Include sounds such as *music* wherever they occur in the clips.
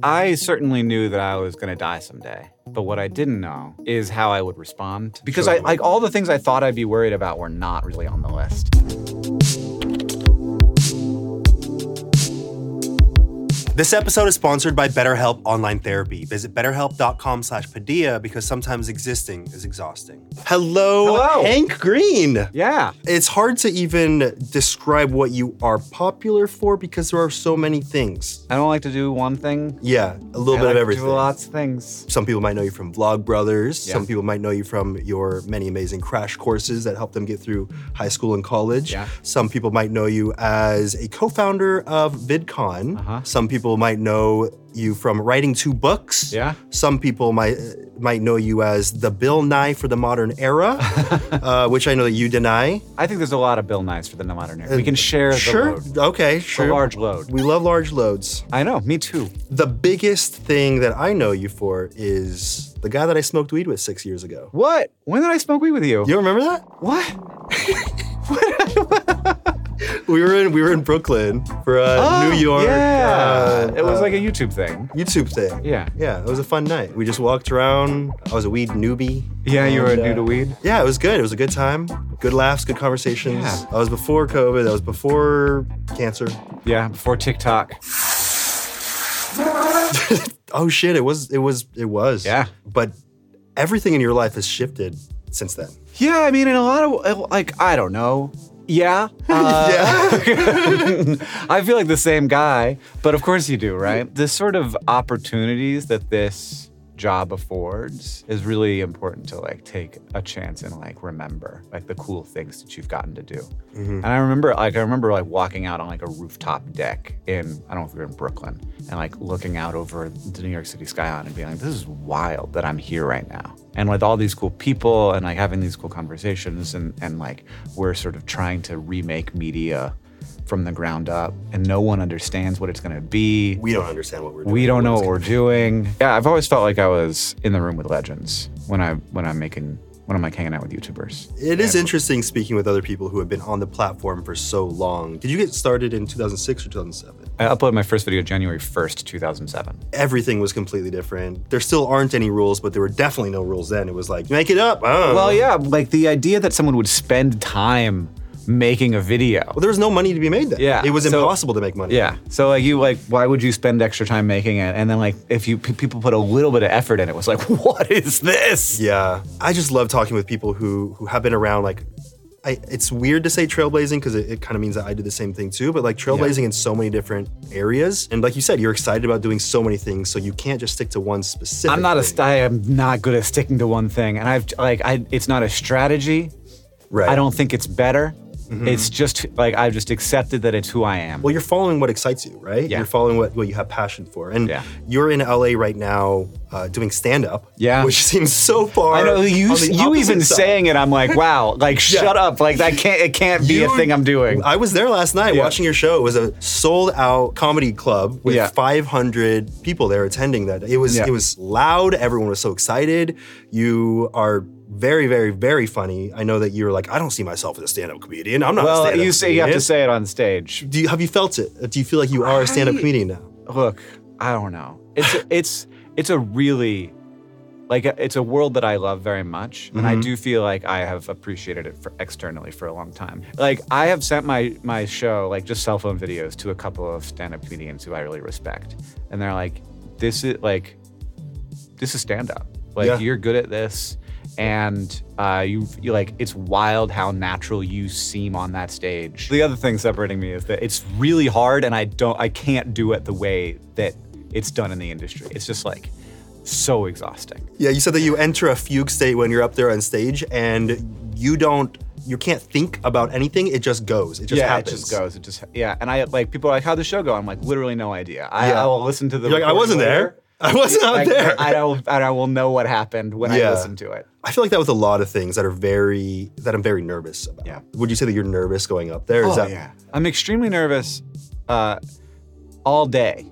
I certainly knew that I was going to die someday. But what I didn't know is how I would respond. Because I like all the things I thought I'd be worried about were not really on the list. This episode is sponsored by BetterHelp Online Therapy. Visit betterhelp.com slash Padilla because sometimes existing is exhausting. Hello, Hello. Hank Green. Yeah. It's hard to even describe what you are popular for because there are so many things. I don't like to do one thing. Yeah, a little I bit like of to everything. Do lots of things. Some people might know you from Vlogbrothers. Yeah. Some people might know you from your many amazing crash courses that help them get through high school and college. Yeah. Some people might know you as a co-founder of VidCon. Uh-huh. Some people might know you from writing two books. Yeah. Some people might might know you as the Bill Nye for the modern era, *laughs* uh, which I know that you deny. I think there's a lot of Bill Nyes for the modern era. We can share the sure. Okay. The Sure. large load. We love large loads. I know, me too. The biggest thing that I know you for is the guy that I smoked weed with six years ago. What? When did I smoke weed with you? You remember that? What? *laughs* We were in we were in Brooklyn for uh, New York. Oh, Yeah. uh, it was uh, like a YouTube thing. YouTube thing. Yeah. Yeah, it was a fun night. We just walked around. I was a weed newbie. Yeah, you were And, new uh, to weed. Yeah, it was good. It was a good time. Good laughs, good conversations. Yeah. I was before COVID. That was before cancer. Yeah, before TikTok. *laughs* Oh shit! It was. It was. It was. Yeah. But everything in your life has shifted since then. Yeah, I mean, in a lot of like, I don't know. Yeah. *laughs* Uh, yeah. *laughs* I feel like the same guy, but of course you do, right? The sort of opportunities that this job affords is really important to like take a chance and like remember like the cool things that you've gotten to do. Mm-hmm. And I remember like I remember like walking out on like a rooftop deck in I don't know if we were in Brooklyn and like looking out over the New York City skyline and being like, this is wild that I'm here right now. And with all these cool people and like having these cool conversations and and like we're sort of trying to remake media from the ground up and no one understands what it's going to be. we don't understand what we're doing. We don't know what we're doing. Yeah, I've always felt like I was in the room with legends when I when I'm making when I'm like hanging out with YouTubers. It is interesting speaking with other people who have been on the platform for so long. Did you get started in 2006 or 2007? I uploaded my first video January 1st, 2007. Everything was completely different. There still aren't any rules, but there were definitely no rules then. It was like, make it up. Don't know. Well, yeah, like the idea that someone would spend time making a video. Well, there was no money to be made then. Yeah, It was so- impossible to make money. Yeah. So like you like why would you spend extra time making it and then like if you p- people put a little bit of effort in it, it was like *laughs* what is this? Yeah. I just love talking with people who who have been around like I, it's weird to say trailblazing because it, it kind of means that I did the same thing too, but like trailblazing in so many different areas. And like you said, you're excited about doing so many things, so you can't just stick to one specific I'm not a thing. st- I am not good at sticking to one thing and I've like I it's not a strategy. Right. I don't think it's better. It's just like I've just accepted that it's who I am. Well, you're following what excites you, right? Yeah. You're following what, what you have passion for. And Yeah. you're in LA right now uh, doing stand up. Yeah. Which *laughs* seems so far. I know you you even side. saying it I'm like *laughs* wow like shut up like that can't it can't be a thing I'm doing. I was there last night Yeah. watching your show. It was a sold out comedy club with Yeah. 500 people there attending that. It was Yeah. it was loud. Everyone was so excited. You are very, very, very funny. I know that you're like, I don't see myself as a stand-up comedian. I'm not well, you say you have to say it on stage. Do you have you felt it? Do you feel like you are a stand-up comedian now? Look, I don't know. It's a, *laughs* it's it's a really like uh, it's a world that I love very much, and I mm-hmm. do feel like I have appreciated it for externally for a long time. Like I have sent my my show like just cell phone videos to a couple of stand-up comedians who I really respect, and they're like, "This is like, this is stand-up. Like Yeah. you're good at this." And uh, you, you like it's wild how natural you seem on that stage. The other thing separating me is that it's really hard, and I don't, I can't do it the way that it's done in the industry. It's just like so exhausting. Yeah, you said that you enter a fugue state when you're up there on stage and you don't you can't think about anything. It just goes. It just yeah, happens. it just goes. It just yeah. And I like people are like, "How'd the show go?" I'm like, literally no idea. I, Yeah. I will listen to the. You're like, I wasn't later. there. I wasn't out Like, there. I don't. I will know what happened when I Yeah. listen to it. I feel like that with a lot of things that are very that I'm very nervous about. Yeah. Would you say that you're nervous going up there? Is oh that yeah, I'm extremely nervous uh, all day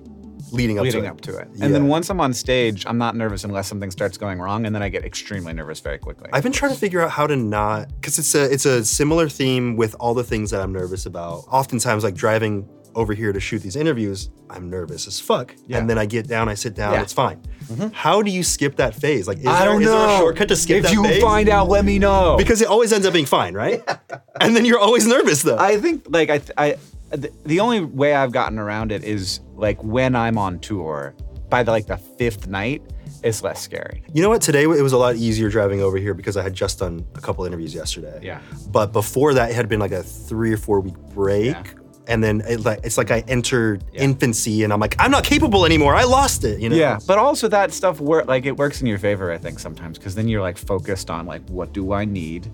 leading up leading to it? up to it, and then once I'm on stage, I'm not nervous unless something starts going wrong, and then I get extremely nervous very quickly. I've been trying to figure out how to not because it's a it's a similar theme with all the things that I'm nervous about. Oftentimes, like driving over here to shoot these interviews, I'm nervous as fuck, Yeah. and then I get down, I sit down, Yeah. Mm-hmm. it's fine. How do you skip that phase? Like, is, I there, don't is know. there a shortcut to skip if that you find out, let me know. because it always ends up being fine, right? *laughs* and then you're always nervous though. I think like I I the, the only way I've gotten around it is like when I'm on tour. By the like the fifth night, it's less scary. You know what? Today it was a lot easier driving over here because I had just done a couple interviews yesterday. Yeah. But before that, it had been like a three or four week break. Yeah. And then it, like it's like I entered Yeah. infancy and I'm like, I'm not capable anymore. I lost it. You know? Yeah, but also that stuff work like it works in your favor, I think sometimes, because then you're like focused on like what do I need,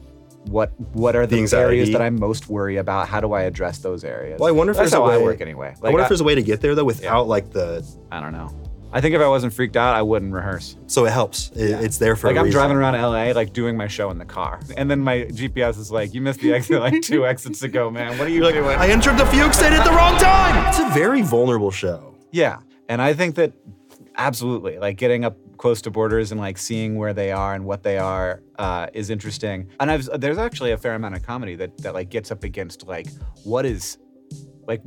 what what are the, The areas that I most worry about? How do I address those areas? Well, I wonder if that's there's a how I work anyway. I wonder if there's a way to get there though without like the. I don't know. I think if I wasn't freaked out, I wouldn't rehearse. So it helps. It- Yeah. It's there for. like a I'm reason. driving around LA, like doing my show in the car, and then my GPS is like, "You missed the exit like two *laughs* exits ago, man. What are you You're like, doing?" I entered the fugue state at the wrong time. It's a very vulnerable show. Yeah. And I think that absolutely, like getting up close to borders and like seeing where they are and what they are uh, is interesting. And I've there's actually a fair amount of comedy that that like gets up against like what is like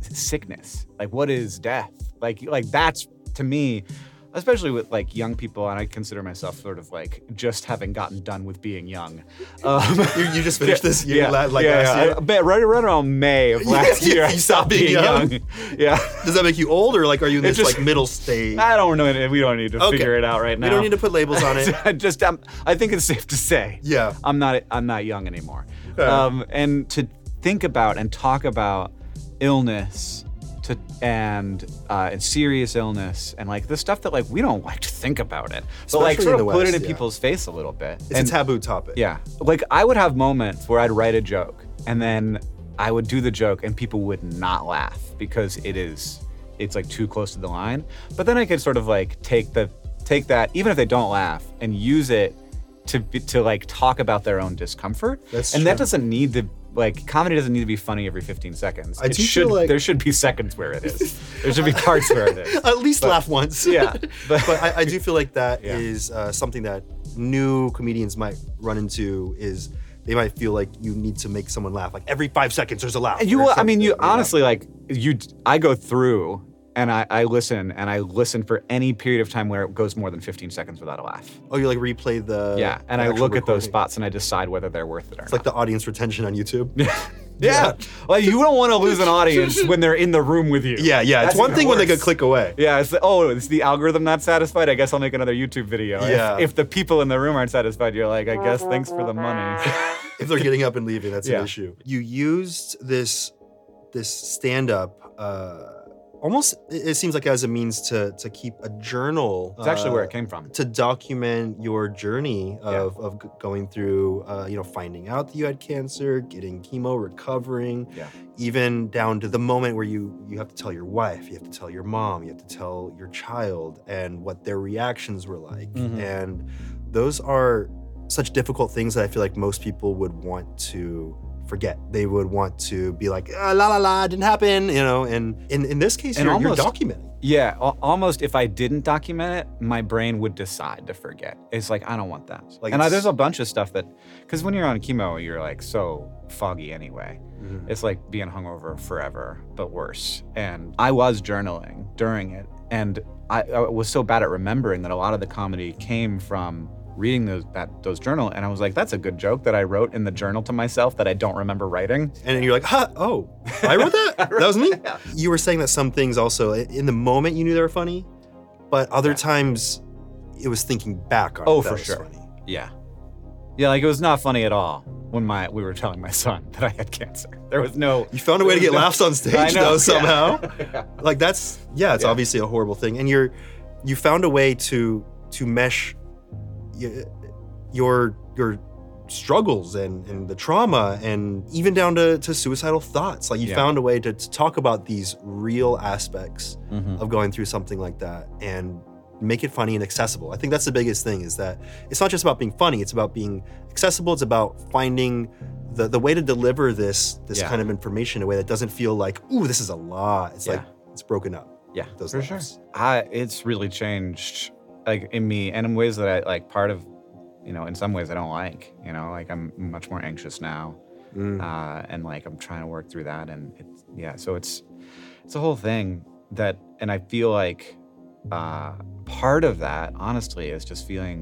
sickness, like what is death, like like that's to me. Especially with like young people, and I consider myself sort of like just having gotten done with being young. *laughs* Um, You, you just finished *laughs* this year, yeah, la- like yeah, last yeah. year. I bet right around May of *laughs* last year, I you stopped being young. Yeah. Does that make you old or like are you in this just- like middle stage? I don't know. We don't need to Okay. figure it out right now. We don't need to put labels on it. I just, um, I think it's safe to say. Yeah. I'm not. I'm not young anymore. Um, and to think about and talk about illness, to and uh, and serious illness, and like the stuff that like we don't like to think about it, but like sort of the put it in yeah. people's face a little bit. It's And- a taboo topic. yeah. Like I would have moments where I'd write a joke and then I would do the joke and people would not laugh because it is it's like too close to the line. But then I could sort of like take the take that even if they don't laugh and use it to be, to like talk about their own discomfort. That's and that doesn't need to like comedy doesn't need to be funny every 15 seconds. I it do should feel like- there should be seconds where it is. there should be parts where it is. *laughs* At least laugh once. Yeah, *laughs* But, but- I, I do feel like that is Yeah. uh, something that new comedians might run into is they might feel like you need to make someone laugh. Like every five seconds there's a laugh. And you, will- I mean, you honestly like you. I go through and I, I listen and I listen for any period of time where it goes more than 15 seconds without a laugh. Oh, you like replay the. yeah, and the I look at those spots and I decide whether they're worth it or It's not. like the audience retention on YouTube. yeah, *laughs* yeah, like you don't want to lose an audience when they're in the room with you. Yeah, yeah. It's one thing when they worse. could click away. Yeah, it's the, oh, it's the algorithm not satisfied. I guess I'll make another YouTube video. If- Yeah. If, the people in the room aren't satisfied, you're like, I guess thanks for the money. if they're getting up and leaving, that's Yeah. an issue. You used this this stand up uh, almost it seems like as a means to to keep a journal. It's actually where uh, it came from. To document your journey of, of going through, uh, you know, finding out that you had cancer, getting chemo, recovering, Yeah. even down to the moment where you you have to tell your wife, you have to tell your mom, you have to tell your child, and what their reactions were like. Mhm. And those are such difficult things that I feel like most people would want to forget. They would want to be like, ah, la la la, didn't happen, you know. And in, in this case, And you're, you're documenting. Yeah, almost if I didn't document it, my brain would decide to forget. It's like I don't want that. Like and I, there's a bunch of stuff that, because when you're on chemo, you're like so foggy anyway. It's like being hungover forever, but worse. And I was journaling during it, and I, I was so bad at remembering that a lot of the comedy came from reading those that those journal, and I was like, that's a good joke that I wrote in the journal to myself that I don't remember writing. And then you're like, huh, oh, I wrote that? *laughs* that was me? You were saying that some things also, in the moment you knew they were funny, but other Yeah. times it was thinking back on Oh, for sure. funny. Yeah. Yeah, like it was not funny at all when my we were telling my son that I had cancer. There was no You found a way to get No. *laughs* laughs on stage know, though somehow. *laughs* Yeah. Like that's yeah, it's Yeah. obviously a horrible thing. And you're you found a way to to mesh your your struggles and, and the trauma and even down to, to suicidal thoughts. Like you Yeah. found a way to, to talk about these real aspects Mhm. of going through something like that and make it funny and accessible. I think that's the biggest thing is that it's not just about being funny, it's about being accessible, it's about finding the, the way to deliver this this Yeah. kind of information in a way that doesn't feel like, ooh, this is a lot. It's like it's broken up. Yeah, Those for sure. I it's really changed, like in me, and in ways that I like. Part of, you know, in some ways I don't like. You know, like I'm much more anxious now, Mm. uh, and like I'm trying to work through that, and it's yeah. So it's it's a whole thing that, and I feel like uh, part of that, honestly, is just feeling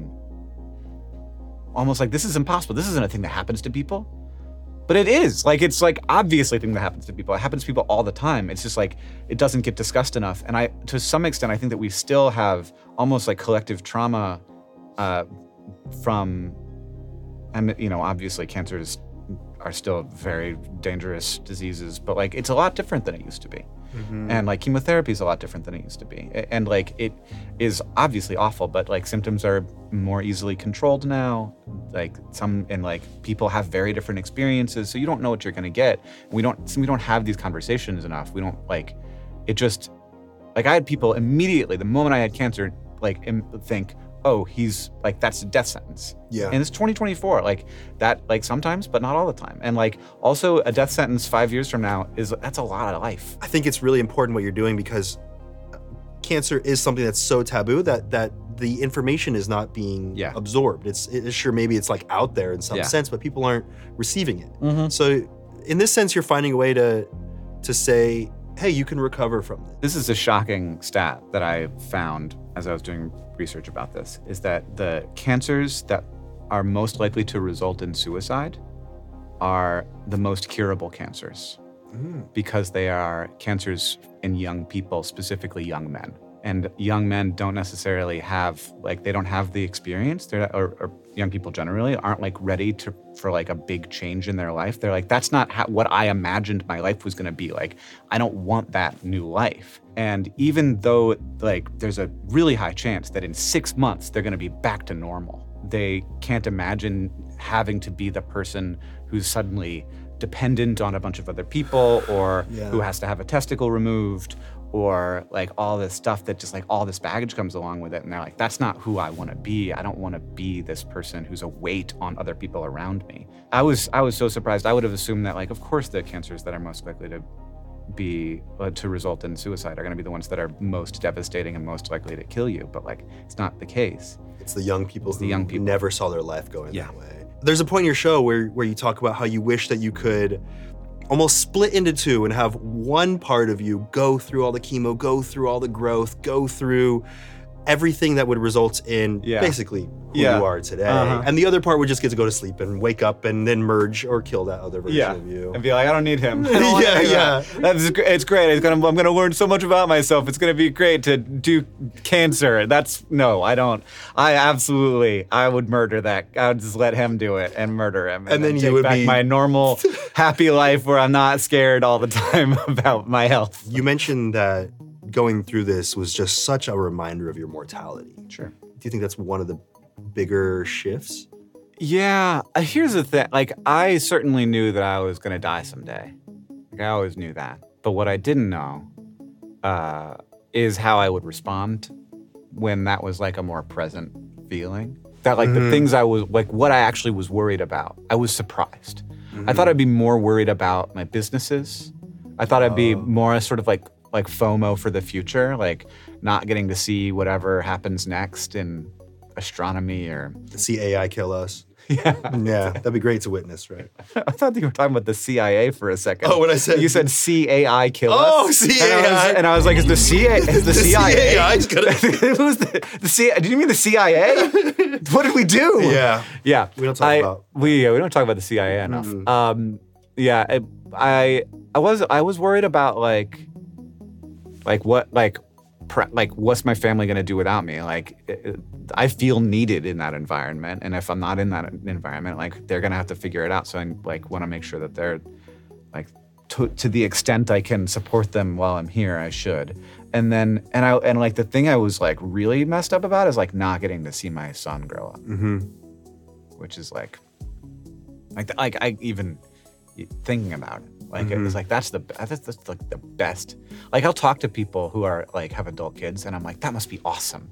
almost like this is impossible. This isn't a thing that happens to people. But it is. Like it's like obviously a thing that happens to people. It happens to people all the time. It's just like it doesn't get discussed enough. And I to some extent I think that we still have almost like collective trauma uh, from and you know, obviously cancers are still very dangerous diseases, but like it's a lot different than it used to be. Mm-hmm. And like chemotherapy is a lot different than it used to be. And like it is obviously awful, but like symptoms are more easily controlled now. Like some and like people have very different experiences, so you don't know what you're gonna get. We don't we don't have these conversations enough. We don't like it just like I had people immediately the moment I had cancer like think, oh, he's like that's a death sentence. Yeah. And it's 2024, like that, like sometimes, but not all the time. And like also a death sentence five years from now is that's a lot of life. I think it's really important what you're doing because cancer is something that's so taboo that that the information is not being Yeah. absorbed. It's it, sure maybe it's like out there in some Yeah. sense, but people aren't receiving it. Mhm. So in this sense, you're finding a way to to say, hey, you can recover from this. This is a shocking stat that I found as I was doing research about this is that the cancers that are most likely to result in suicide are the most curable cancers mm. because they are cancers in young people, specifically young men. And young men don't necessarily have like they don't have the experience. They're or, or young people generally aren't like ready to for like a big change in their life. They're like that's not how, what I imagined my life was going to be like. I don't want that new life. And even though like there's a really high chance that in 6 months they're going to be back to normal. They can't imagine having to be the person who's suddenly dependent on a bunch of other people or Yeah. who has to have a testicle removed or like all this stuff that just like all this baggage comes along with it and they're like that's not who I want to be. I don't want to be this person who's a weight on other people around me. I was I was so surprised. I would have assumed that like of course the cancers that are most likely to be uh, to result in suicide are going to be the ones that are most devastating and most likely to kill you, but like it's not the case. It's the young people the who young people. never saw their life going Yeah. that way. There's a point in your show where where you talk about how you wish that you could almost split into two and have one part of you go through all the chemo, go through all the growth, go through everything that would result in Yeah. basically who Yeah. you are today. Uh-huh. And the other part would just get to go to sleep and wake up and then merge or kill that other version of you. and be like, I don't need him. *laughs* Don't *laughs* Yeah, yeah. that. That's it's great. It's gonna, I'm gonna learn so much about myself. It's gonna be great to do cancer. That's no, I don't. I absolutely, I would murder that. I would just let him do it and murder him, And then you take would back be- my normal, *laughs* happy life where I'm not scared all the time about my health. You mentioned that going through this was just such a reminder of your mortality. Sure. Do you think that's one of the bigger shifts? Yeah. uh, Here's the thing. Like, I certainly knew that I was going to die someday. Like, I always knew that. But what I didn't know uh, is how I would respond when that was like a more present feeling. That, like, the things I was, like, what I actually was worried about, I was surprised. I thought I'd be more worried about my businesses. I thought I'd be more sort of like, like FOMO for the future, like not getting to see whatever happens next in astronomy or See AI kill us. *laughs* Yeah. Yeah. That'd be great to witness, right? I thought you were talking about the CIA for a second. Oh, what I said- You said CAI kill us. Oh, And I, was, CAI. and I was like, is the CIA? Is the, *laughs* The CIA? CAI is gonna- *laughs* Who's the, the CIA? Did you mean the CIA? what did we do? Yeah. Yeah. We don't talk I, about- we yeah, we don't talk about the CIA enough. Um, yeah, I, I I was I was worried about like like what like pre- like what's my family gonna do without me? Like it- it- I feel needed in that environment, and if I'm not in that environment, like they're gonna have to figure it out. So I like want to make sure that they're like to, to the extent I can support them while I'm here, I should. And then and I and like the thing I was like really messed up about is like not getting to see my son grow up, Mm-hmm. which is like like like I even thinking about it Like it was like that's the that's, that's like the best. Like I'll talk to people who are like have adult kids, and I'm like that must be awesome.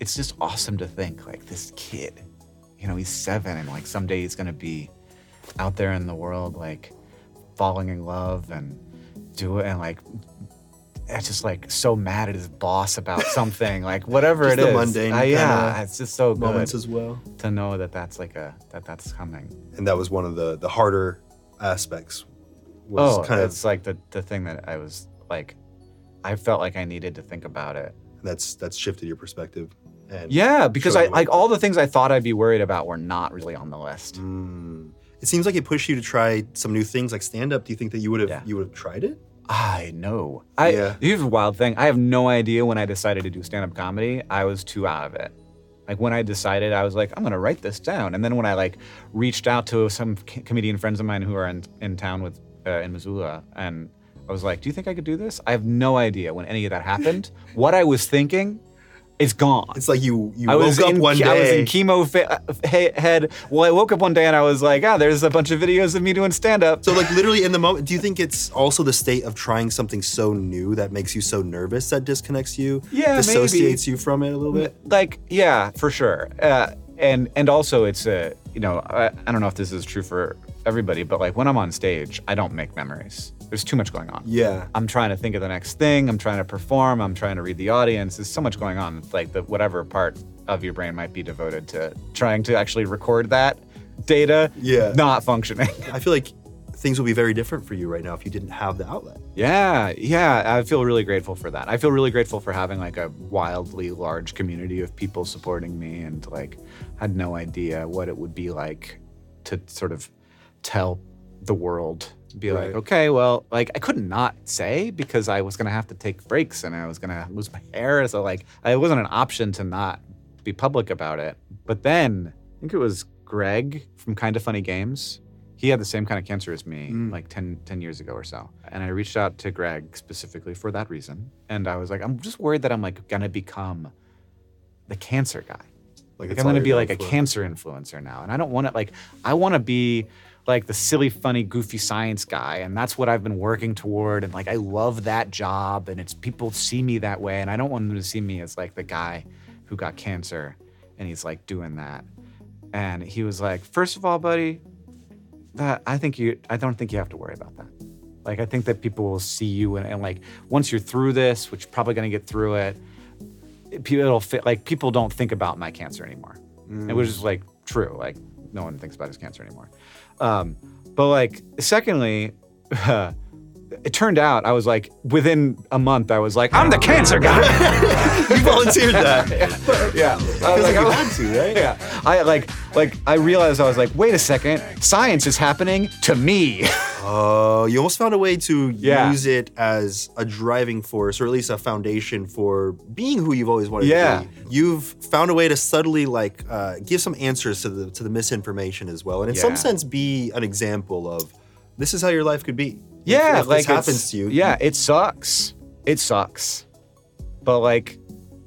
It's just awesome to think like this kid, you know, he's seven, and like someday he's gonna be out there in the world, like falling in love and do it, and like it's just like so mad at his boss about *laughs* something, like whatever Just it the is. mundane Uh, yeah, it's just so good moments as well. to know that that's like a that that's coming. And that was one of the the harder aspects. Was oh, kind of it's like the the thing that I was like, I felt like I needed to think about it. that's that's shifted your perspective. And Yeah, because I like all the things I thought I'd be worried about were not really on the list. Mm. It seems like it pushed you to try some new things like stand up. Do you think that you would have Yeah. you would have tried it? I know. I Yeah. here's a wild thing. I have no idea when I decided to do stand up comedy. I was too out of it. Like when I decided, I was like, I'm gonna write this down. And then when I like reached out to some c- comedian friends of mine who are in in town with uh, in Missoula, and I was like, Do you think I could do this? I have no idea when any of that happened. *laughs* what I was thinking, is gone. It's like you you I woke up in, one day. I was in chemo fa- uh, he- head. Well, I woke up one day and I was like, ah, there's a bunch of videos of me doing stand up. so like literally in the moment, do you think it's also the state of trying something so new that makes you so nervous that disconnects you, Yeah, dissociates you from it a little bit? like yeah for sure uh, and and also it's a you know I, I don't know if this is true for everybody but like when i'm on stage i don't make memories. There's too much going on. Yeah. i'm trying to think of the next thing. I'm trying to perform. I'm trying to read the audience. There's so much going on. It's like the whatever part of your brain might be devoted to trying to actually record that data Yeah. not functioning. I feel like things will be very different for you right now if you didn't have the outlet. Yeah, yeah, I feel really grateful for that. I feel really grateful for having like a wildly large community of people supporting me and like had no idea what it would be like to sort of tell the world be Right. like, okay, well, like I couldn't not say because I was gonna have to take breaks and I was gonna lose my hair. So like it wasn't an option to not be public about it. But then I think it was Greg from Kind of Funny Games. He had the same kind of cancer as me, Mm. like 10, 10 years ago or so. And I reached out to Greg specifically for that reason. And I was like, I'm just worried that I'm like gonna become the cancer guy. Like, it's I'm gonna be like a for. cancer influencer now. And I don't want to like I want to be like the silly, funny, goofy science guy, and that's what I've been working toward. And like I love that job, and it's people see me that way, and I don't want them to see me as like the guy who got cancer, and he's like doing that. And he was like, first of all, buddy, that I think you I don't think you have to worry about that. Like I think that people will see you and, and like once you're through this, which you're probably gonna get through it, it'll fit like people don't think about my cancer anymore. It was just like true. Like no one thinks about his cancer anymore. Um, but like secondly, uh, *laughs* it turned out I was like within a month I was like I'm the cancer guy. *laughs* *laughs* you volunteered that. *laughs* yeah, *laughs* I was like, I- had to, right? yeah. I like like I realized I was like, wait a second, science is happening to me. Oh, you almost found a way to Yeah. use it as a driving force, or at least a foundation for being who you've always wanted Yeah. to be. You've found a way to subtly like uh, give some answers to the to the misinformation as well, and in some Yeah. sense, be an example of this is how your life could be. If- Yeah, if, like this happens to you. Yeah, it sucks. It sucks. But like,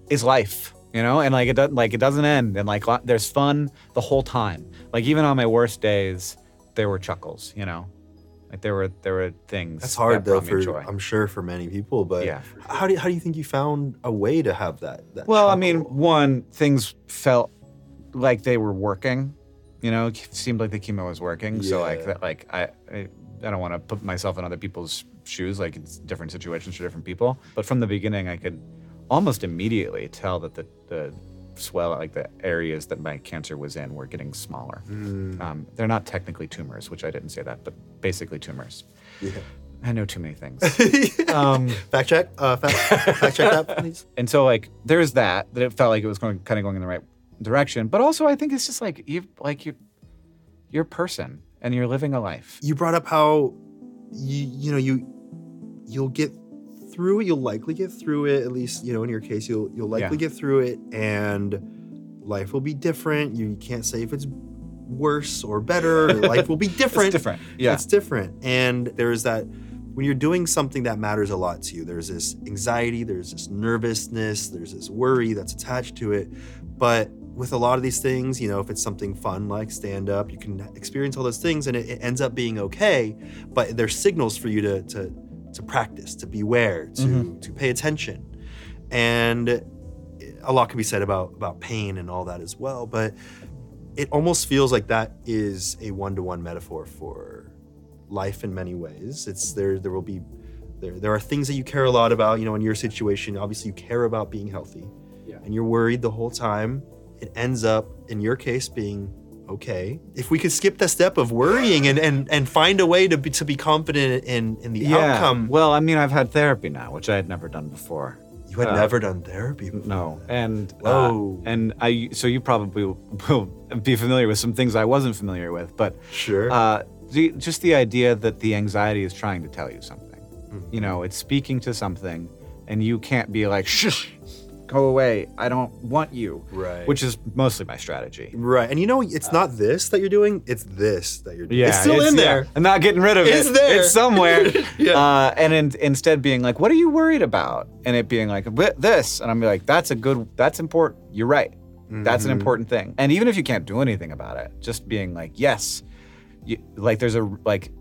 it's life, you know, and like it doesn't like it doesn't end, and like there's fun the whole time. Like even on my worst days, there were chuckles, you know, like there were there were things. That's hard that though for joy. I'm sure for many people, but Yeah. how do how do you think you found a way to have that? that Well, I mean, one things felt like they were working. You know, it seemed like the chemo was working. So like that, like I, I, I don't want to put myself in other people's shoes. Like it's different situations for different people. But from the beginning, I could almost immediately tell that the the swell, like the areas that my cancer was in, were getting smaller. Mm. Um, they're not technically tumors, which I didn't say that, but basically tumors. Yeah. I know too many things. *laughs* um, fact check, uh, fact, fact check that, please. *laughs* and so like there's that that it felt like it was going kind of going in the right direction but also i think it's just like you like you you're a person and you're living a life you brought up how you you know you you'll get through it you'll likely get through it at least you know in your case you'll you'll likely Yeah. get through it and life will be different you can't say if it's worse or better *laughs* life will be different it's different yeah it's different and there's that when you're doing something that matters a lot to you, there's this anxiety, there's this nervousness, there's this worry that's attached to it. But with a lot of these things, you know, if it's something fun like stand up, you can experience all those things and it, it ends up being okay. But there's signals for you to to to practice, to beware, to Mhm. to pay attention. And a lot can be said about about pain and all that as well. But it almost feels like that is a one-to-one metaphor for life in many ways. It's there there will be there there are things that you care a lot about, you know, in your situation. Obviously you care about being healthy. Yeah. And you're worried the whole time. It ends up in your case being okay. If we could skip the step of worrying and and, and find a way to be to be confident in in the outcome. Well, I mean, I've had therapy now, which I had never done before. You had uh, never done therapy before. No, and Whoa. uh, and I so you probably *laughs* will be familiar with some things I wasn't familiar with, but Sure. uh, the, just the idea that the anxiety is trying to tell you something. Mm-hmm. You know, it's speaking to something, and you can't be like, "Shush, go away. I don't want you." Right. Which is mostly my strategy. right. And you know, it's not this that you're doing, it's this that you're doing. Yeah, it's still in yeah, there. I'm not getting rid of It's it. there. It's somewhere. *laughs* Yeah. uh, and in, instead being like, "What are you worried about?" And it being like, "This," and I'm like, "That's a good. That's important. You're right. That's Mm-hmm. an important thing." And even if you can't do anything about it, just being like, "Yes," you, like there's a like,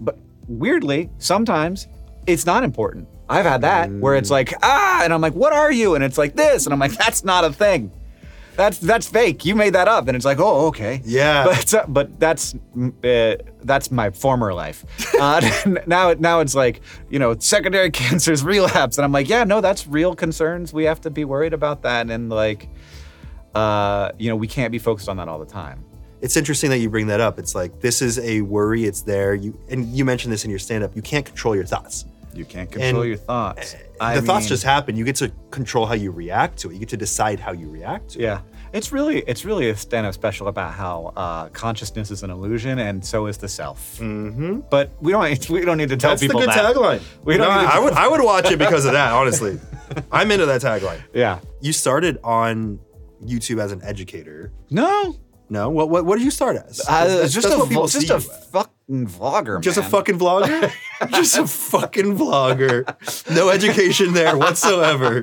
but weirdly, sometimes it's not important. I've had that where it's like, ah, and I'm like, "What are you?" And it's like this, and I'm like, *laughs* "That's not a thing." That's that's fake. You made that up, and it's like, oh, okay. Yeah. *laughs* But uh, but that's mm, uh, that's my former life. *laughs* Uh, now now it's like you know secondary cancers relapse, and I'm like, yeah, no, that's real concerns. We have to be worried about that, and like, uh, you know, we can't be focused on that all the time. it's interesting that you bring that up. It's like this is a worry. It's there. You and you mentioned this in your stand-up. You can't control your thoughts. You can't control And, your thoughts. the thoughts just happen. You get to control how you react to it. You get to decide how you react to it. Yeah, it's really it's really a stand-up special about how uh, consciousness is an illusion, and so is the self. Mm-hmm. But we don't *laughs* we don't need to tell That's the good that. tagline. *laughs* We don't No, I would I would watch it because of that. Honestly, *laughs* I'm into that tagline. Yeah. You started on YouTube as an educator. No. No, what what, what did you start as? Uh, That's- just that's a what people just a fucking vlogger, Just a fucking vlogger? *laughs* Just a fucking vlogger. No education there whatsoever.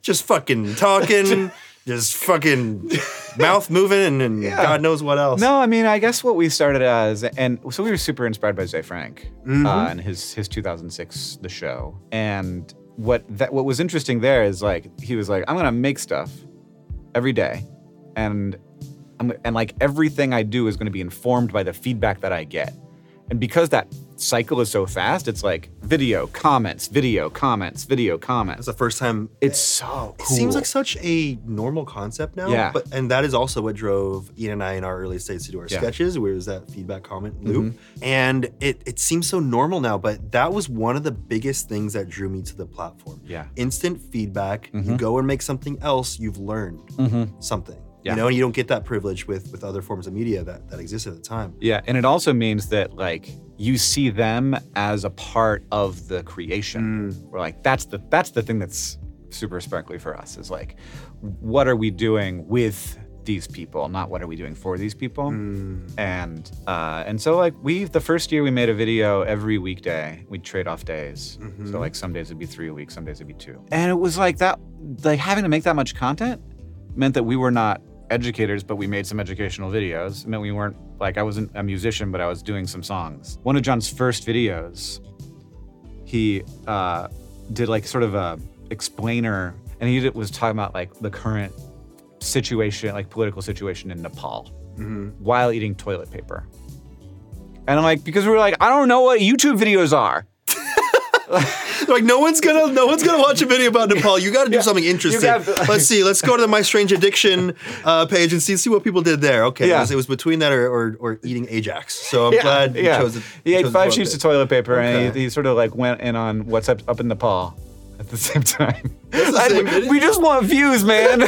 Just fucking talking, *laughs* just fucking mouth moving, and, and Yeah. God knows what else. No, I mean, I guess what we started as, and so we were super inspired by Ze Frank Mm-hmm. uh, and his his 2006 The Show, and what that what was interesting there is like he was like, I'm gonna make stuff every day, and I'm, and like everything I do is gonna be informed by the feedback that I get, and because that cycle is so fast, it's like video comments, video comments, video It's comments. the first time. It's so It seems like such a normal concept now. Yeah. But and that is also what drove Ian and I in our early stages to do our Yeah. sketches, where was that feedback comment loop. And it it seems so normal now, but that was one of the biggest things that drew me to the platform. Yeah. Instant feedback. You Mhm. go and make something else, you've learned Mhm. something. Yeah. You know, and you don't get that privilege with with other forms of media that, that exist at the time. Yeah, and it also means that like you see them as a part of the creation. Mm. We're like that's the that's the thing that's super sparkly for us is like what are we doing with these people, not what are we doing for these people. Mm. And uh, and so like we the first year we made a video every weekday. We'd trade off days. So mm-hmm. like some days it'd be three a week, some days it'd be two. And it was like that like having to make that much content meant that we were not educators, but we made some educational videos. I mean, we weren't like I wasn't a musician, but I was doing some songs. One of John's first videos, he uh, did like sort of a explainer, and he did, was talking about like the current situation, like political situation in Nepal, while eating toilet paper. And I'm like, because we were like, I don't know what YouTube videos are. *laughs* *laughs* like no one's gonna no one's gonna watch a video about Nepal. You got to do something interesting. *laughs* Let's see. Let's go to the My Strange Addiction uh, page and see see what people did there. Okay, Yeah. it, was, it was between that or, or, or eating Ajax. So I'm glad you chose. The, he ate five sheets of toilet paper, and he, he sort of like went in on what's up up in Nepal at the *laughs* same time. the same we just want views, man.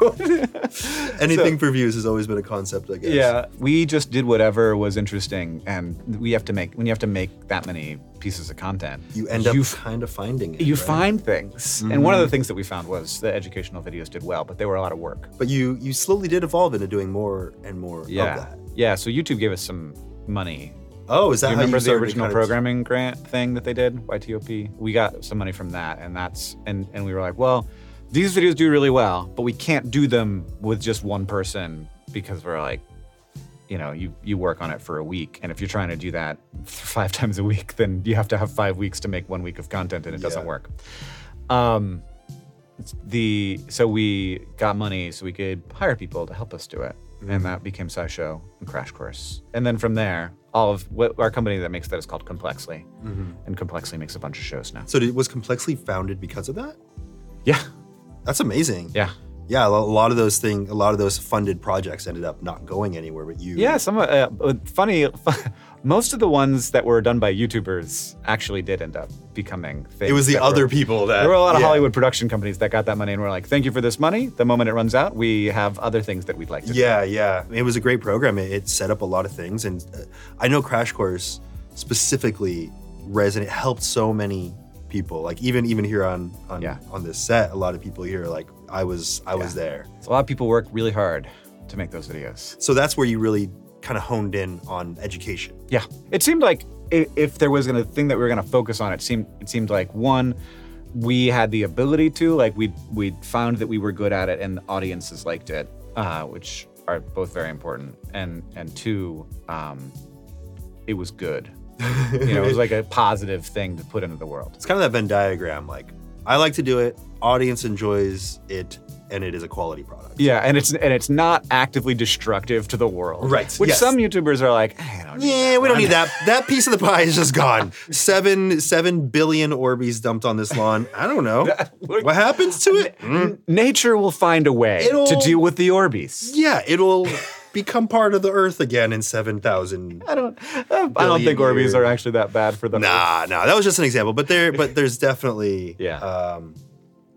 *laughs* Anything for views has always been a concept, I guess. yeah, we just did whatever was interesting, and we have to make when you have to make that many pieces of content, You end up you, kind of finding it. you right? Mm-hmm. find things. And one of the things that we found was the educational videos did well, but they were a lot of work. but you you slowly did evolve into doing more and more Yeah, of that. yeah. So YouTube gave us some money Oh, is that you how remember you the original of- programming grant thing that they did, YTOP? We got some money from that, and that's and and we were like, well, these videos do really well, but we can't do them with just one person because we're like, you know, you you work on it for a week, and if you're trying to do that *laughs* five times a week, then you have to have five weeks to make one week of content, and it doesn't work. Um, the so we got money so we could hire people to help us do it and that became SciShow and Crash Course. And then from there, all of what our company that makes that is called Complexly, and Complexly makes a bunch of shows now. So did, was Complexly founded because of that? Yeah, That's amazing. yeah, Yeah, a lot of those thing, a lot of those funded projects ended up not going anywhere. But you, yeah. Some uh, uh, funny, *laughs* most of the ones that were done by YouTubers actually did end up becoming things. it was the other were- people that There were a lot of yeah. Hollywood production companies that got that money and were like, "Thank you for this money. The moment it runs out, we have other things that we'd like to do." Yeah, yeah. It was a great program. It, it set up a lot of things, and uh, I know Crash Course specifically resonate helped so many people. Like even even here on on Yeah. on this set, a lot of people here like I was I was there. So a lot of people work really hard to make those videos. So that's where you really kind of honed in on education. Yeah, it seemed like if there was a thing that we were gonna focus on, it seemed it seemed like one, we had the ability to, like we we found that we were good at it, and audiences liked it, uh, which are both very important. And and two, um, it was good. *laughs* you know, it was like a positive thing to put into the world. It's kind of that Venn diagram. Like I like to do it, audience enjoys it, and it is a quality product. Yeah, and it's and it's not actively destructive to the world, Right, Which yes. some YouTubers are like, "Eh, I don't Yeah, we don't need that. That piece of the pie is just gone. *laughs* Seven seven billion Orbeez dumped on this lawn. I don't know *laughs* what happens to it. Mm. Nature will find a way to It'll- deal with the Orbeez. Yeah, it'll become part of the Earth again in seven thousand. I don't. I don't think Orbeez are actually that bad for the. Nah, nah, that was just an example. But there, but there's *laughs* definitely, Yeah. um,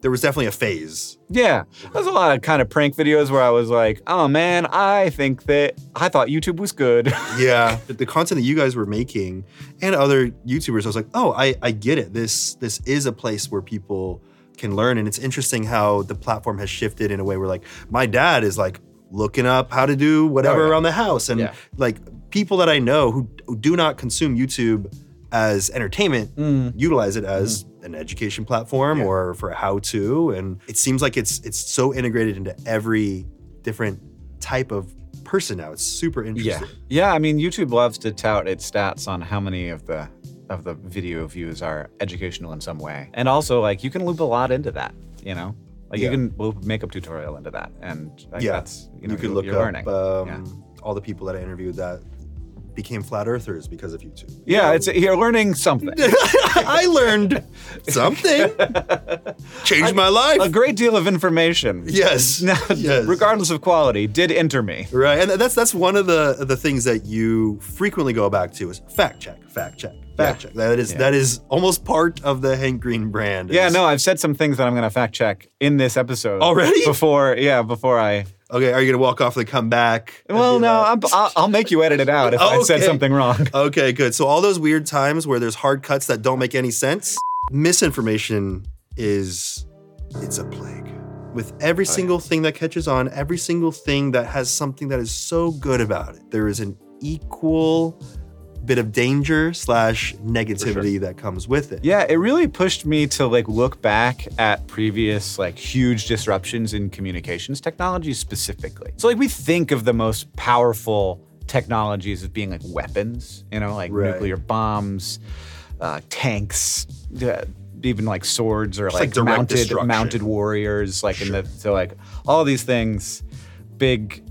there was definitely a phase. Yeah, there's a lot of kind of prank videos where I was like, "Oh man, I think that I thought YouTube was good." *laughs* Yeah, the, the content that you guys were making and other YouTubers, I was like, oh, I, I get it. This this is a place where people can learn, and it's interesting how the platform has shifted in a way where like my dad is like looking up how to do whatever Oh, yeah. around the house, and Yeah. like people that I know who, who do not consume YouTube as entertainment utilize it as an education platform Mm. Yeah. or for a how-to and it seems like it's it's so integrated into every different type of person now it's super interesting yeah, yeah. I mean, YouTube loves to tout its stats on how many of the of the video views are educational in some way, and also like you can loop a lot into that. You know, like Yeah. you can loop a makeup tutorial into that, and like, yeah, that's you you, know could you're- look up learning. um, yeah. all the people that I interviewed that became flat earthers because of YouTube. Yeah, it's you're learning something. *laughs* I learned something, *laughs* changed my life. a great deal of information. yes, *laughs* Now, yes. regardless of quality, did enter me. Right, and that's that's one of the the things that you frequently go back to is fact check, fact check, fact Yeah. check. That is Yeah. that is almost part of the Hank Green brand. Yeah, no, I've said some things that I'm going to fact check in this episode Already? Before, yeah, before I. Okay, are you gonna walk off and come back? Well, no, I'm, I'll, I'll make you edit it out if I said something wrong. *laughs* Okay, good. So all those weird times where there's hard cuts that don't make any sense, misinformation is it's a plague. With every oh, single thing that catches on, every single thing that has something that is so good about it, there is an equal bit of danger slash negativity that comes with it. Yeah, it really pushed me to like look back at previous like huge disruptions in communications technology specifically. So like we think of the most powerful technologies as being like weapons, you know, like Right. nuclear bombs, uh, tanks, uh, even like swords or like like, mounted mounted warriors, like in the so like all these things, big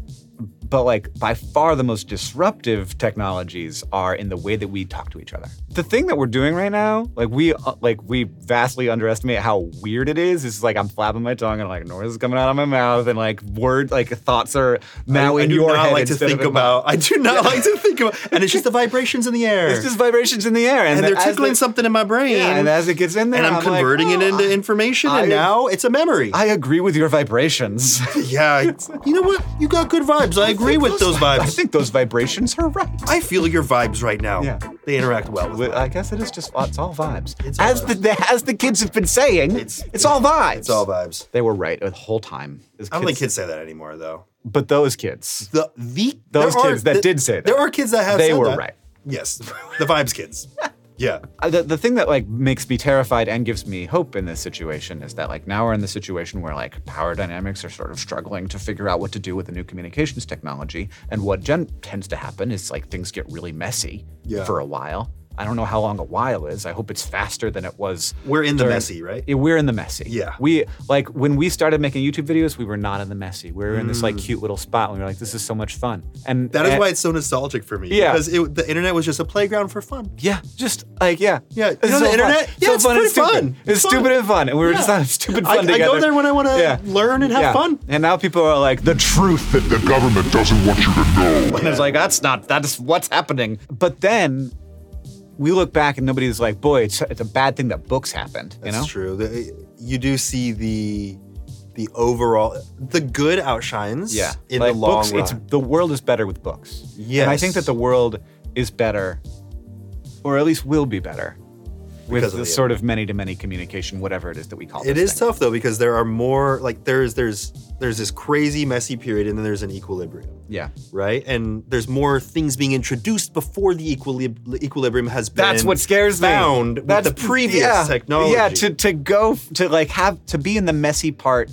but like by far the most disruptive technologies are in the way that we talk to each other. The thing that we're doing right now, like we uh, like we vastly underestimate how weird it is. Is like I'm flapping my tongue and like noise is coming out of my mouth and like word like thoughts are now I, I in do your not head like to instead of think about. I do not *laughs* like to think about, and it's just the vibrations in the air, It's just vibrations in the air, and, and they're tickling something in my brain, Yeah, and as it gets in there, and I'm, like, converting it oh, into information, I- and now it's a memory. I agree with your vibrations. *laughs* yeah, you know what? You got good vibes. I *laughs* agree with those vibes. I think those vibrations are right. I feel your vibes right now. Yeah. They interact well with I guess it is just it's all vibes. It's all as vibes. the *laughs* as the kids have been saying, It's- it's, all vibes. It's all vibes. They were right the whole time. As I don't think kids- kids say that anymore, though. but those kids, The the Those there are- kids that th- did say that. There are kids that have they said were that. right. Yes, the vibes kids. *laughs* Yeah. Uh, the, the thing that like makes me terrified and gives me hope in this situation is that like now we're in the situation where like power dynamics are sort of struggling to figure out what to do with the new communications technology and what gen- tends to happen is like things get really messy Yeah. for a while i don't know how long a while is i hope it's faster than it was We're in the messy, right? Yeah, we're in the messy Yeah. we like when we started making youtube videos we were not in the messy we were in this like Mm. cute little spot and we were like this is so much fun and That is and- why it's so nostalgic for me. Yeah. Because it, the internet was just a playground for fun. Yeah, just like yeah, Yeah, It's you know the fun. internet? Yeah, so it's fun pretty fun. It's It's fun. stupid and fun, and we were just Yeah. having stupid I, fun I go there when I want to learn and have Yeah. fun. And now people are like the truth, that the government doesn't want you to know. and it's like that's not that's what's happening. But then we look back and nobody's like, boy, it's, it's a bad thing that books happened. You That's know? true. The- you do see the the overall the good outshines Yeah. in like the long books, run. It's the world is better with books. Yeah, And I think that the world is better, or at least will be better. With the the sort of many to many communication, whatever it is that we call It It is thing. tough though because there are more like there's there's there's this crazy messy period and then there's an equilibrium, Yeah. right? And there's more things being introduced before the equilib- equilibrium has been That's what scares me. found the previous yeah, technology. Yeah, to to go to like have to be in the messy part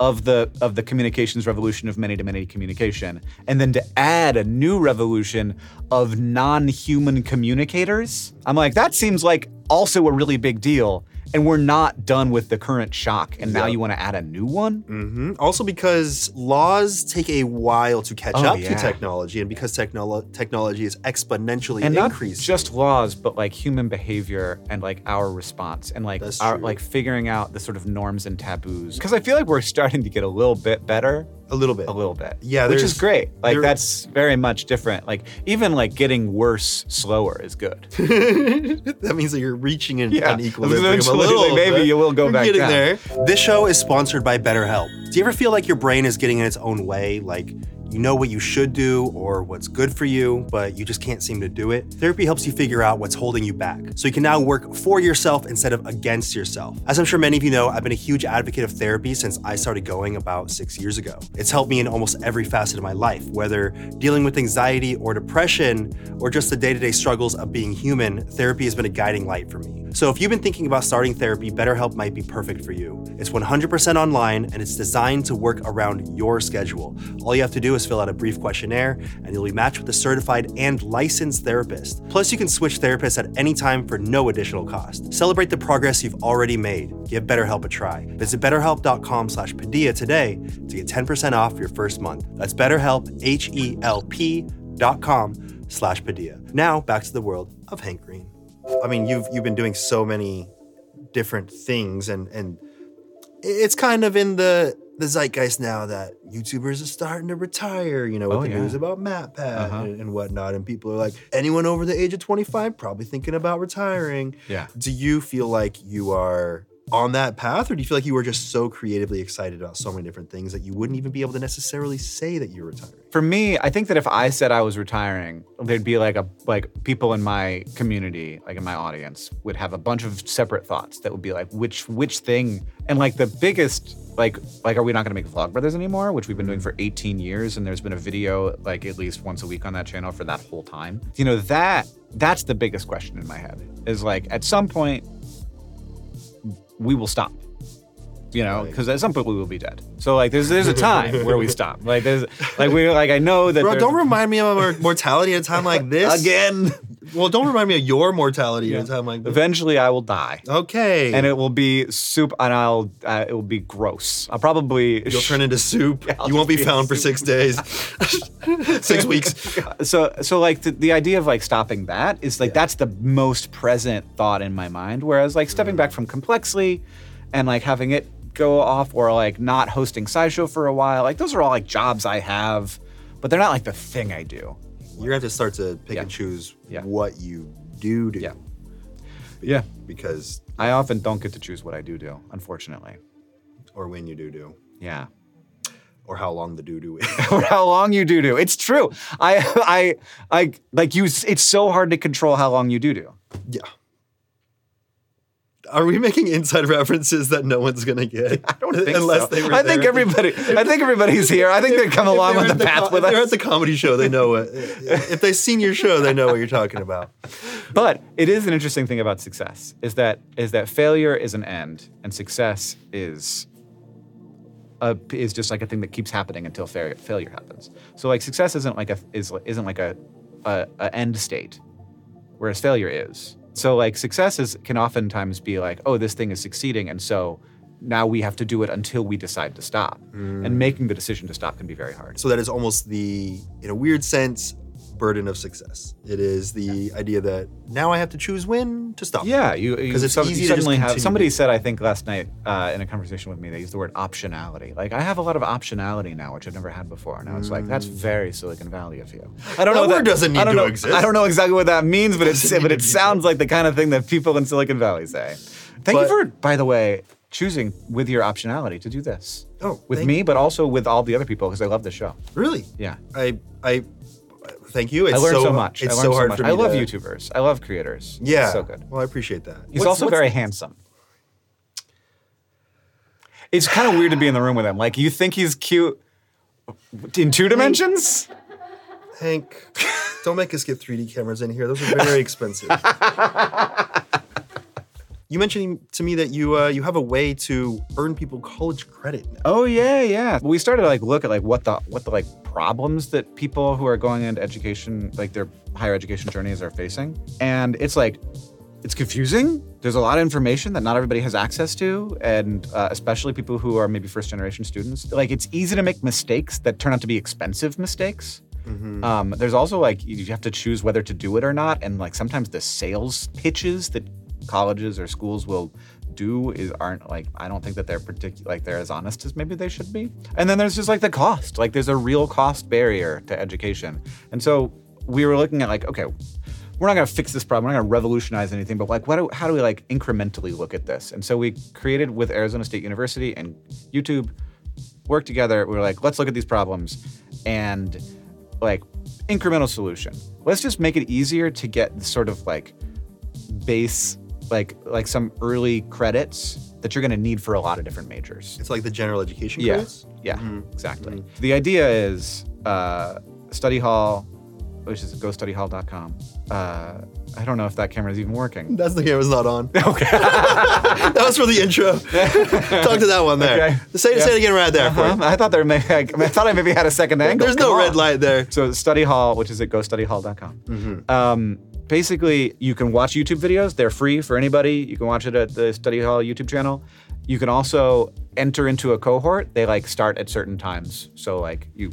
of the of the communications revolution of many to many communication, and then to add a new revolution of non-human communicators. I'm like, that seems like also a really big deal. And we're not done with the current shock, and now Yep. you want to add a new one? Mhm. Also, because laws take a while to catch Oh, up yeah. to technology, and because technolo- technology is exponentially and not increasing. just laws, but like human behavior and like our response and like our like figuring out the sort of norms and taboos. Because I feel like we're starting to get a little bit better, a little bit. a little bit. Yeah, which is great. Like there- that's very much different. Like even like getting worse slower is good. *laughs* that means that you're reaching an, Yeah. an equilibrium a little. maybe you will go You're back getting down. there. This show is sponsored by BetterHelp. Do you ever feel like your brain is getting in its own way? Like you know what you should do or what's good for you, but you just can't seem to do it? Therapy helps you figure out what's holding you back, so you can now work for yourself instead of against yourself. As I'm sure many of you know, I've been a huge advocate of therapy since I started going about six years ago. It's helped me in almost every facet of my life, whether dealing with anxiety or depression or just the day to day struggles of being human, therapy has been a guiding light for me. So if you've been thinking about starting therapy, BetterHelp might be perfect for you. It's 100% online and it's designed to work around your schedule. All you have to do is fill out a brief questionnaire and you'll be matched with a certified and licensed therapist. Plus, you can switch therapists at any time for no additional cost. Celebrate the progress you've already made. Give BetterHelp a try. Visit betterhelp.com slash Padilla today to get 10% off your first month. That's betterhelp, H-E-L-P dot com slash Padilla. Now, back to the world of Hank Green. I mean, you've you've been doing so many different things, and and it's kind of in the the zeitgeist now that YouTubers are starting to retire. You know, with Oh, the yeah. news about MatPat Uh-huh. and, and whatnot, and people are like, anyone over the age of twenty five probably thinking about retiring. Yeah. Do you feel like you are on that path, or do you feel like you were just so creatively excited about so many different things that you wouldn't even be able to necessarily say that you're retiring? For me, I think that if I said I was retiring, there'd be like a like people in my community, like in my audience, would have a bunch of separate thoughts that would be like, which which thing? And like the biggest, like like, are we not going to make Vlogbrothers anymore? Which we've been doing for 18 years, and there's been a video like at least once a week on that channel for that whole time. You know that that's the biggest question in my head. Is like at some point we will stop. You know, Right. because at some point we will be dead. So like, there's there's a *laughs* time where we stop. Like there's like we like I know that Bro, don't remind me of my mortality at a time like this. again. Well, don't remind me of your mortality at a time like this. Eventually, I will die, Okay. and it will be soup, and I'll uh, it will be gross. I'll probably You'll turn into soup. I'll you won't be be found for six days, *laughs* six weeks. so so like the, the idea of like stopping that is like that's the most present thought in my mind. Whereas like stepping back from Complexly, and like having it go off, or like not hosting SciShow for a while, like those are all like jobs I have, but they're not like the thing I do. You're gonna have to start to pick Yeah. and choose Yeah. what you do do. Yeah. Yeah, Because, I often don't get to choose what I do do, unfortunately. or when you do do, Yeah. or how long the do do is. *laughs* or how long you do do. It's true. I I I like you. It's so hard to control how long you do do. yeah. Are we making inside references that no one's gonna get? I don't think Unless so. they were I think there. everybody. I think everybody's here. I think they come along on the at path co- with if They're at the comedy show. They know what. If they've seen your show, they know what you're talking about. But it is an interesting thing about success is that is that failure is an end and success is a, is just like a thing that keeps happening until fa- failure happens. So like success isn't like a is isn't like a, a, a end state, whereas failure is. So like successes can oftentimes be like oh this thing is succeeding and so now we have to do it until we decide to stop. And mm. making the decision to stop can be very hard. So that is almost the, in a weird sense, burden of success. It is the idea that now I have to choose when to stop. Yeah, you you, 'Cause it's some- easy you suddenly have. Somebody said, I think last night uh, in a conversation with me, they used the word optionality. Like I have a lot of optionality now, which I've never had before. And I was like, that's very Silicon Valley of you. I don't That know word doesn't need to know, exist. I don't know exactly what that means, but it's *laughs* but it sounds like the kind of thing that people in Silicon Valley say. Thank you for, by the way, choosing with your optionality to do this. Oh, with me, but also with all the other people because I love the show. Really? Yeah. I, I, thank you. It's I learned so, so, much. It's I learned so so hard much. for me I love to- YouTubers. I love creators. Yeah. It's so good. Well, I appreciate that. He's What's- also what's- very handsome. It's kind of weird to be in the room with him. Like you think he's cute in two dimensions. Hank, *laughs* don't make us get 3D cameras in here. Those are very *laughs* expensive. You mentioned to me that you uh, you have a way to earn people college credit. now. Oh yeah, yeah. We started to like look at like what the what the like problems that people who are going into education, like their higher education journeys, are facing, and it's like it's confusing. There's a lot of information that not everybody has access to, and uh, especially people who are maybe first generation students. Like it's easy to make mistakes that turn out to be expensive mistakes. Um, there's also like you have to choose whether to do it or not, and like sometimes the sales pitches that colleges or schools will do is aren't like I don't think that they're particular like they're as honest as maybe they should be. And then there's just like the cost. Like there's a real cost barrier to education, and so we were looking at like okay. We're not going to fix this problem. We're not going to revolutionize anything, but like, what do, how do we like incrementally look at this? And so we created with Arizona State University and YouTube worked together. We were like, let's look at these problems and like incremental solution. Let's just make it easier to get sort of like base like like some early credits that you're going to need for a lot of different majors. It's like the general education Yeah, credits. yeah, exactly. The idea is uh, study hall, which is gostudyhall.com. Uh, I don't know if that camera is even working. *laughs* That's the camera's not on. *laughs* Okay. *laughs* that was for the intro. Talk to that one there. Okay. Say, Yeah. say it again right there. Uh-huh. I thought there may, I, thought I maybe had a second angle. There's no Come red light there. So study hall, which is at gostudyhall.com. Mm-hmm. Um, basically, you can watch YouTube videos. They're free for anybody. You can watch it at the study hall YouTube channel. You can also enter into a cohort. They like start at certain times. So like you,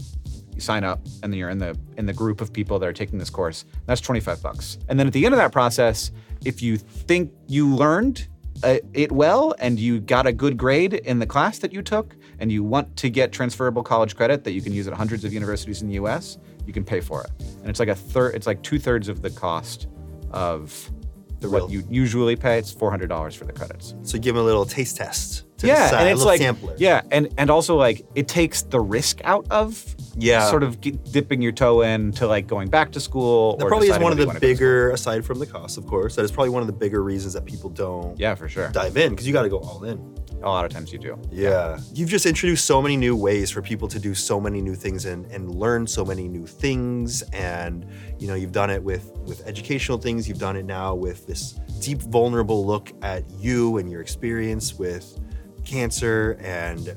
you sign up and then you're in the in the group of people that are taking this course. That's 25 bucks. And then at the end of that process, if you think you learned uh, it well and you got a good grade in the class that you took and you want to get transferable college credit that you can use at hundreds of universities in the US, you can pay for it. And it's like a third, it's like two thirds of the cost of The what you usually pay. It's $400 for the credits. So give them a little taste test. To yeah, decide, and it's like sampler. yeah, and and also like it takes the risk out of Yeah. sort of dipping your toe in to like going back to school. That probably is one of the wanna go to school. bigger, aside from the cost, of course, that is probably one of the bigger reasons that people don't Yeah, for sure. dive in because you got to go all in. A lot of times you do. Yeah. You've just introduced so many new ways for people to do so many new things and, and learn so many new things. And, you know, you've done it with, with educational things. You've done it now with this deep, vulnerable look at you and your experience with cancer. And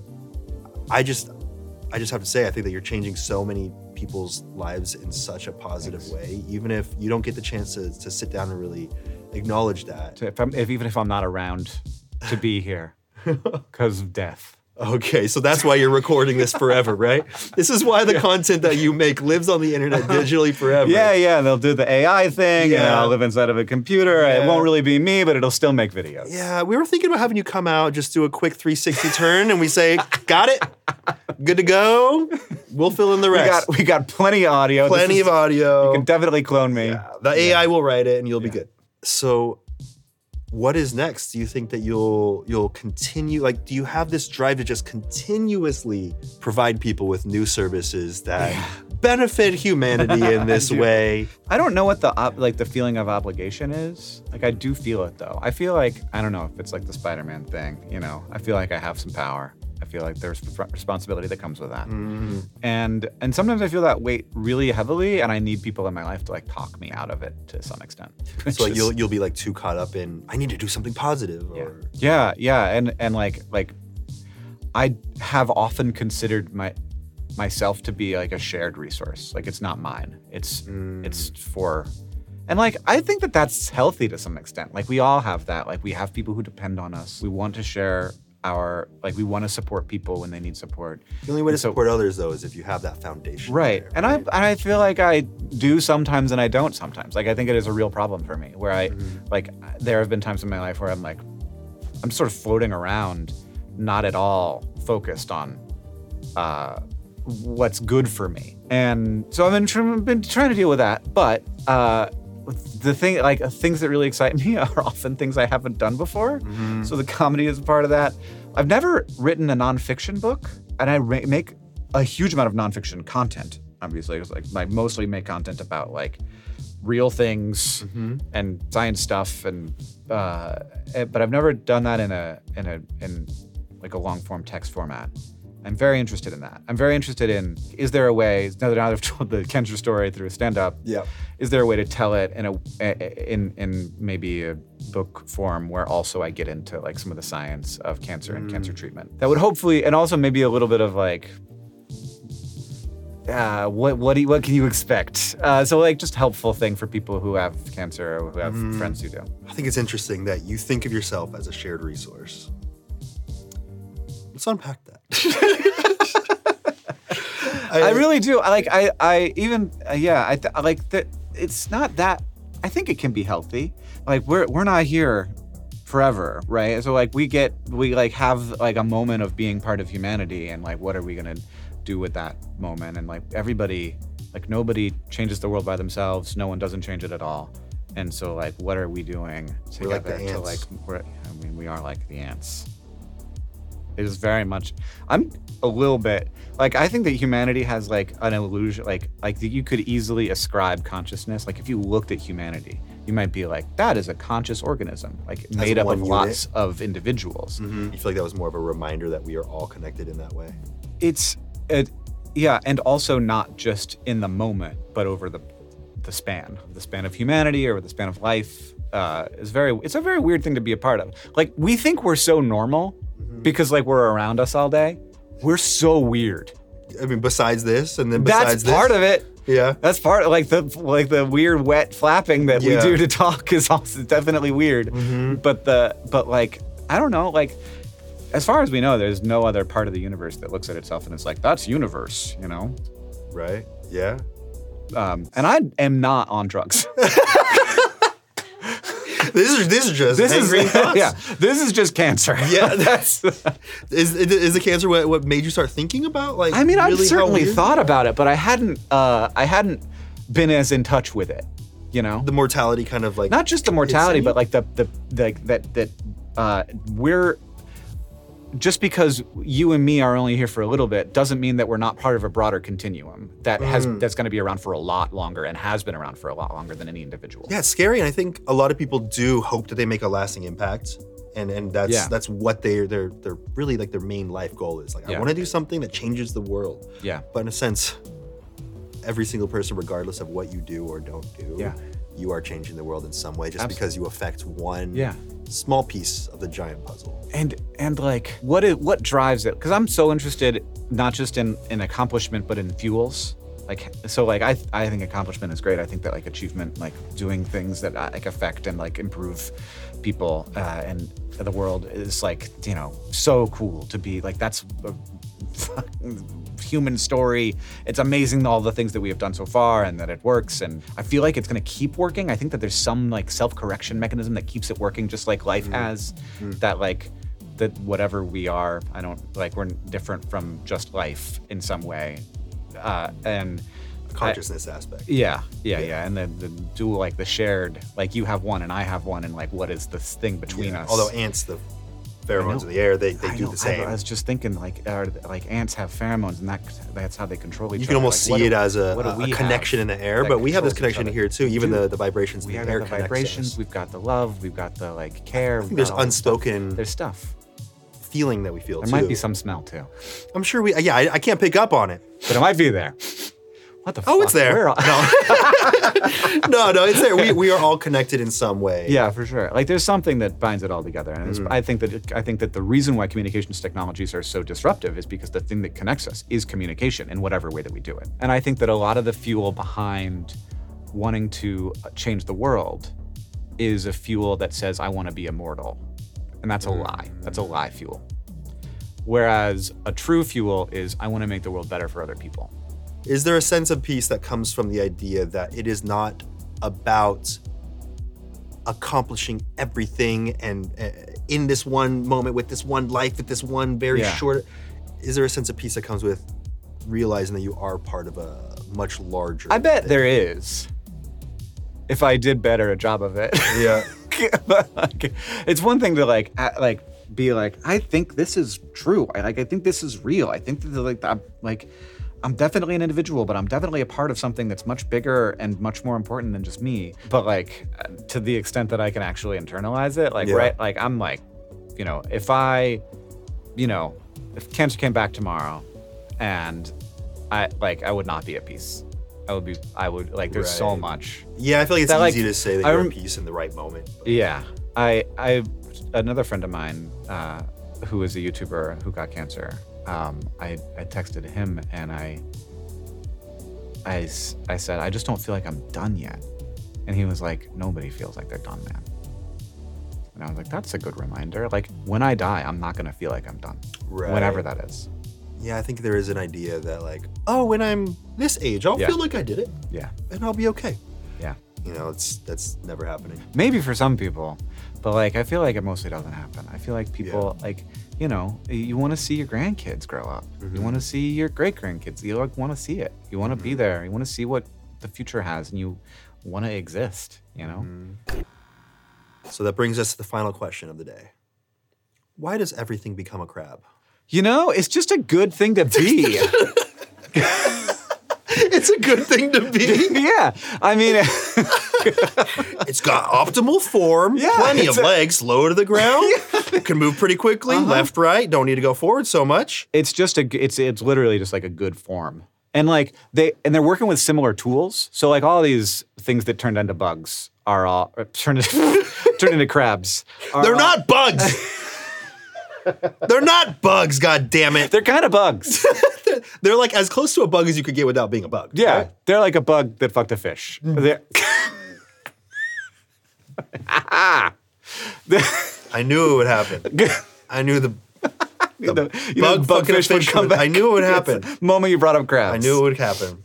I just, I just have to say, I think that you're changing so many people's lives in such a positive way, even if you don't get the chance to, to sit down and really acknowledge that. If I'm, if even if I'm not around to be here *laughs* because of death. Okay, so that's why you're recording this forever, right? This is why the content that you make lives on the internet digitally forever. Yeah, yeah. and They'll do the AI thing, and Yeah. I'll live inside of a computer. Yeah. It won't really be me, but it'll still make videos. Yeah, we were thinking about having you come out, just do a quick 360 turn, and we say, "Got it, good to go." We'll fill in the We rest. got we got plenty of audio. Plenty is- of audio. You can definitely clone me. the AI will write it, and you'll be good. So, what is next? Do you think that you'll you'll continue? Like, do you have this drive to just continuously provide people with new services that benefit humanity in *laughs* this way. I don't know what the op- like the feeling of obligation is. Like I do feel it though. I feel like I don't know if it's like the Spider-Man thing. You know, I feel like I have some power. I feel like there's responsibility that comes with that. Mm-hmm. And and sometimes I feel that weight really heavily, and I need people in my life to like talk me out of it to some extent. *laughs* So like Which you'll you'll be like too caught up in I need to do something positive yeah. or yeah, yeah, and and like like I have often considered my myself to be like a shared resource. Like it's not mine. It's it's for and like I think that that's healthy to some extent. Like we all have that. Like we have people who depend on us. We want to share our like we want to support people when they need support. the only way to so- support others though is if you have that foundation. Right. there, And I and I feel like I do sometimes and I don't sometimes. Like I think it is a real problem for me where I like there have been times in my life where I'm like I'm sort of floating around not at all focused on uh what's good for me. And so I've been, tr- been trying to deal with that, but uh the thing like things that really excite *laughs* me are often things I haven't done before. So the comedy is a part of that. I've never written a nonfiction book, and I ra- make a huge amount of nonfiction content. Obviously, it's like I mostly make content about like real things and science stuff, and uh, eh, but I've never done that in a in a in like a long form text format. I'm very interested in that. I'm very interested in is there a way now that I've *laughs* told the Kendra story through a stand up, Yeah. is there a way to tell it in a in in maybe a book form where also I get into like some of the science of cancer and cancer treatment that would hopefully and also maybe a little bit of like uh, what what do you, what can you expect? Uh, so like just helpful thing for people who have cancer or who have friends who do. I think it's interesting that you think of yourself as a shared resource. Let's unpack that. *laughs* I really do. I like. I. I even. Uh, yeah. I th- I like that. It's not that. I think it can be healthy. Like we're we're not here forever, right? So like we get we like have like a moment of being part of humanity, and like what are we gonna do with that moment? And like everybody, like nobody changes the world by themselves. No one doesn't change it at all. And so like what are we doing We're like the together to like? ants. We're, I mean, we are like the ants. It is very much. I'm a little bit like I think that humanity has like an illusion, like like that you could easily ascribe consciousness. Like if you looked at humanity, you might be like, that is a conscious organism, like made up of unit. lots of individuals. You feel like that was more of a reminder that we are all connected in that way. It's it, yeah, and also not just in the moment, but over the the span, the span of humanity or the span of life. Uh, is very. It's a very weird thing to be a part of. Like we think we're so normal because like we're around us all day. We're so weird. I mean, besides this, and then besides That's part of it. Yeah. That's part like the like the weird wet flapping that Yeah. we do to talk is *laughs* also definitely weird. But the but like I don't know like as far as we know, there's no other part of the universe that looks at itself and it's like that's universe, you know. Right. Yeah. Um, and I am not on drugs. *laughs* This is this is just this is *laughs* yeah. This is just cancer. *laughs* Yeah, *laughs* that's. Is is the cancer what, what made you start thinking about like? I mean, I've really how certainly thought about it, but I hadn't. Uh, I hadn't been as in touch with it. You know. the mortality kind of like not just the mortality, but like the the, the that that uh, we're just because you and me are only here for a little bit doesn't mean that we're not part of a broader continuum that has Mm. that's going to be around for a lot longer and has been around for a lot longer than any individual. Yeah, it's scary, and I think a lot of people do hope that they make a lasting impact, and and that's Yeah. that's what they they're they're really like their main life goal is. Like, I want to do something that changes the world. Yeah. But in a sense, every single person, regardless of what you do or don't do, Yeah. You are changing the world in some way just Absolutely. because you affect one Yeah. small piece of the giant puzzle. and and like what is what drives it because i'm so interested not just in in accomplishment but in fuels like so like i i think accomplishment is great i think that like achievement like doing things that uh, like affect and like improve people uh, and the world is like you know so cool to be like that's a human story it's amazing all the things that we have done so far and that it works and i feel like it's going to keep working i think that there's some like self-correction mechanism that keeps it working just like life has that like that whatever we are i don't like we're different from just life in some way uh, and Consciousness aspect. yeah, yeah, yeah, and the the dual like the shared like you have one and I have one and like what is this thing between Yeah. us? Although ants, the pheromones in the air. They, they I do know, the I, same. I was just thinking, like, like ants have pheromones, and that that's how they control each other. you other. can almost Like, see it as a, a- connection in the air, but we have this connection here too. Even the, the vibrations we in have the air the connect us. vibrations. We've got the love. We've got the like care. I there's this stuff. unspoken There's stuff. feeling that we feel There too. might be some smell too, I'm sure we. Yeah, I, I can't pick up on it. but it might be there. What the? Oh, fuck? it's there. Are- *laughs* *laughs* *laughs* No, no, it's there. We, we are all connected in some way. Yeah, for sure. Like there's something that binds it all together, and Mm-hmm. I think that it, I think that the reason why communications technologies are so disruptive is because the thing that connects us is communication in whatever way that we do it. And I think that a lot of the fuel behind wanting to change the world is a fuel that says I want to be immortal, and that's a lie. That's a lie fuel. Whereas a true fuel is I want to make the world better for other people. Is there a sense of peace that comes from the idea that it is not about accomplishing everything and uh, in this one moment with this one life with this one very Yeah. short is there a sense of peace that comes with realizing that you are part of a much larger I bet thing? there is. If I did better a job of it. yeah but *laughs* like, it's one thing to like like be like I think this is true. I like I think this is real. I think that like I'm like I'm definitely an individual, but I'm definitely a part of something that's much bigger and much more important than just me. But like to the extent that I can actually internalize it, like Yeah. right, like I'm like, you know, if I, you know, if cancer came back tomorrow, and I like I would not be at peace. I would be. I would like. There's so much. yeah i feel like it's That, like, easy to say that I you're at peace in the right moment but- Yeah, I, I, another friend of mine uh, who is a YouTuber who got cancer. Um, I, I texted him and I, I said I just don't feel like I'm done yet, and he was like, nobody feels like they're done, man. And I was like, that's a good reminder. Like when I die, I'm not gonna feel like I'm done, whenever Right. that is. yeah i think there is an idea that like oh when i'm this age i'll Yeah. feel like i did it Yeah, and i'll be okay yeah. you know it's that's never happening maybe for some people but like i feel like it mostly doesn't happen i feel like people like you know you want to see your grandkids grow up. You mm-hmm. want to see your great grandkids you like want to see it. You want to be mm-hmm. there. You want to see what the future has and you want to exist you know? Mm-hmm. So that brings us to the final question of the day. Why does everything become a crab? You know it's just a good thing to be *laughs* it's a good thing to be *laughs* yeah i mean *laughs* It's got optimal form, Yeah, plenty of a- legs, low to the ground, *laughs* can move pretty quickly, Uh-huh. left, right, don't need to go forward so much. it's just a, it's it's literally just like a good form and like they and they're working with similar tools so like all these things that turned into bugs are all turned into, turned into crabs They're all- not bugs. They're not bugs, god damn it. they're kind of bugs They're like as close to a bug as you could get without being a bug. yeah right? they're like a bug that fucked a fish mm. They're- *laughs* I knew it would happen. *laughs* I knew the *laughs* the, you know, bug fucking a bugfish would come would- back I knew it would It's the happen. moment you brought up crabs I knew it would happen.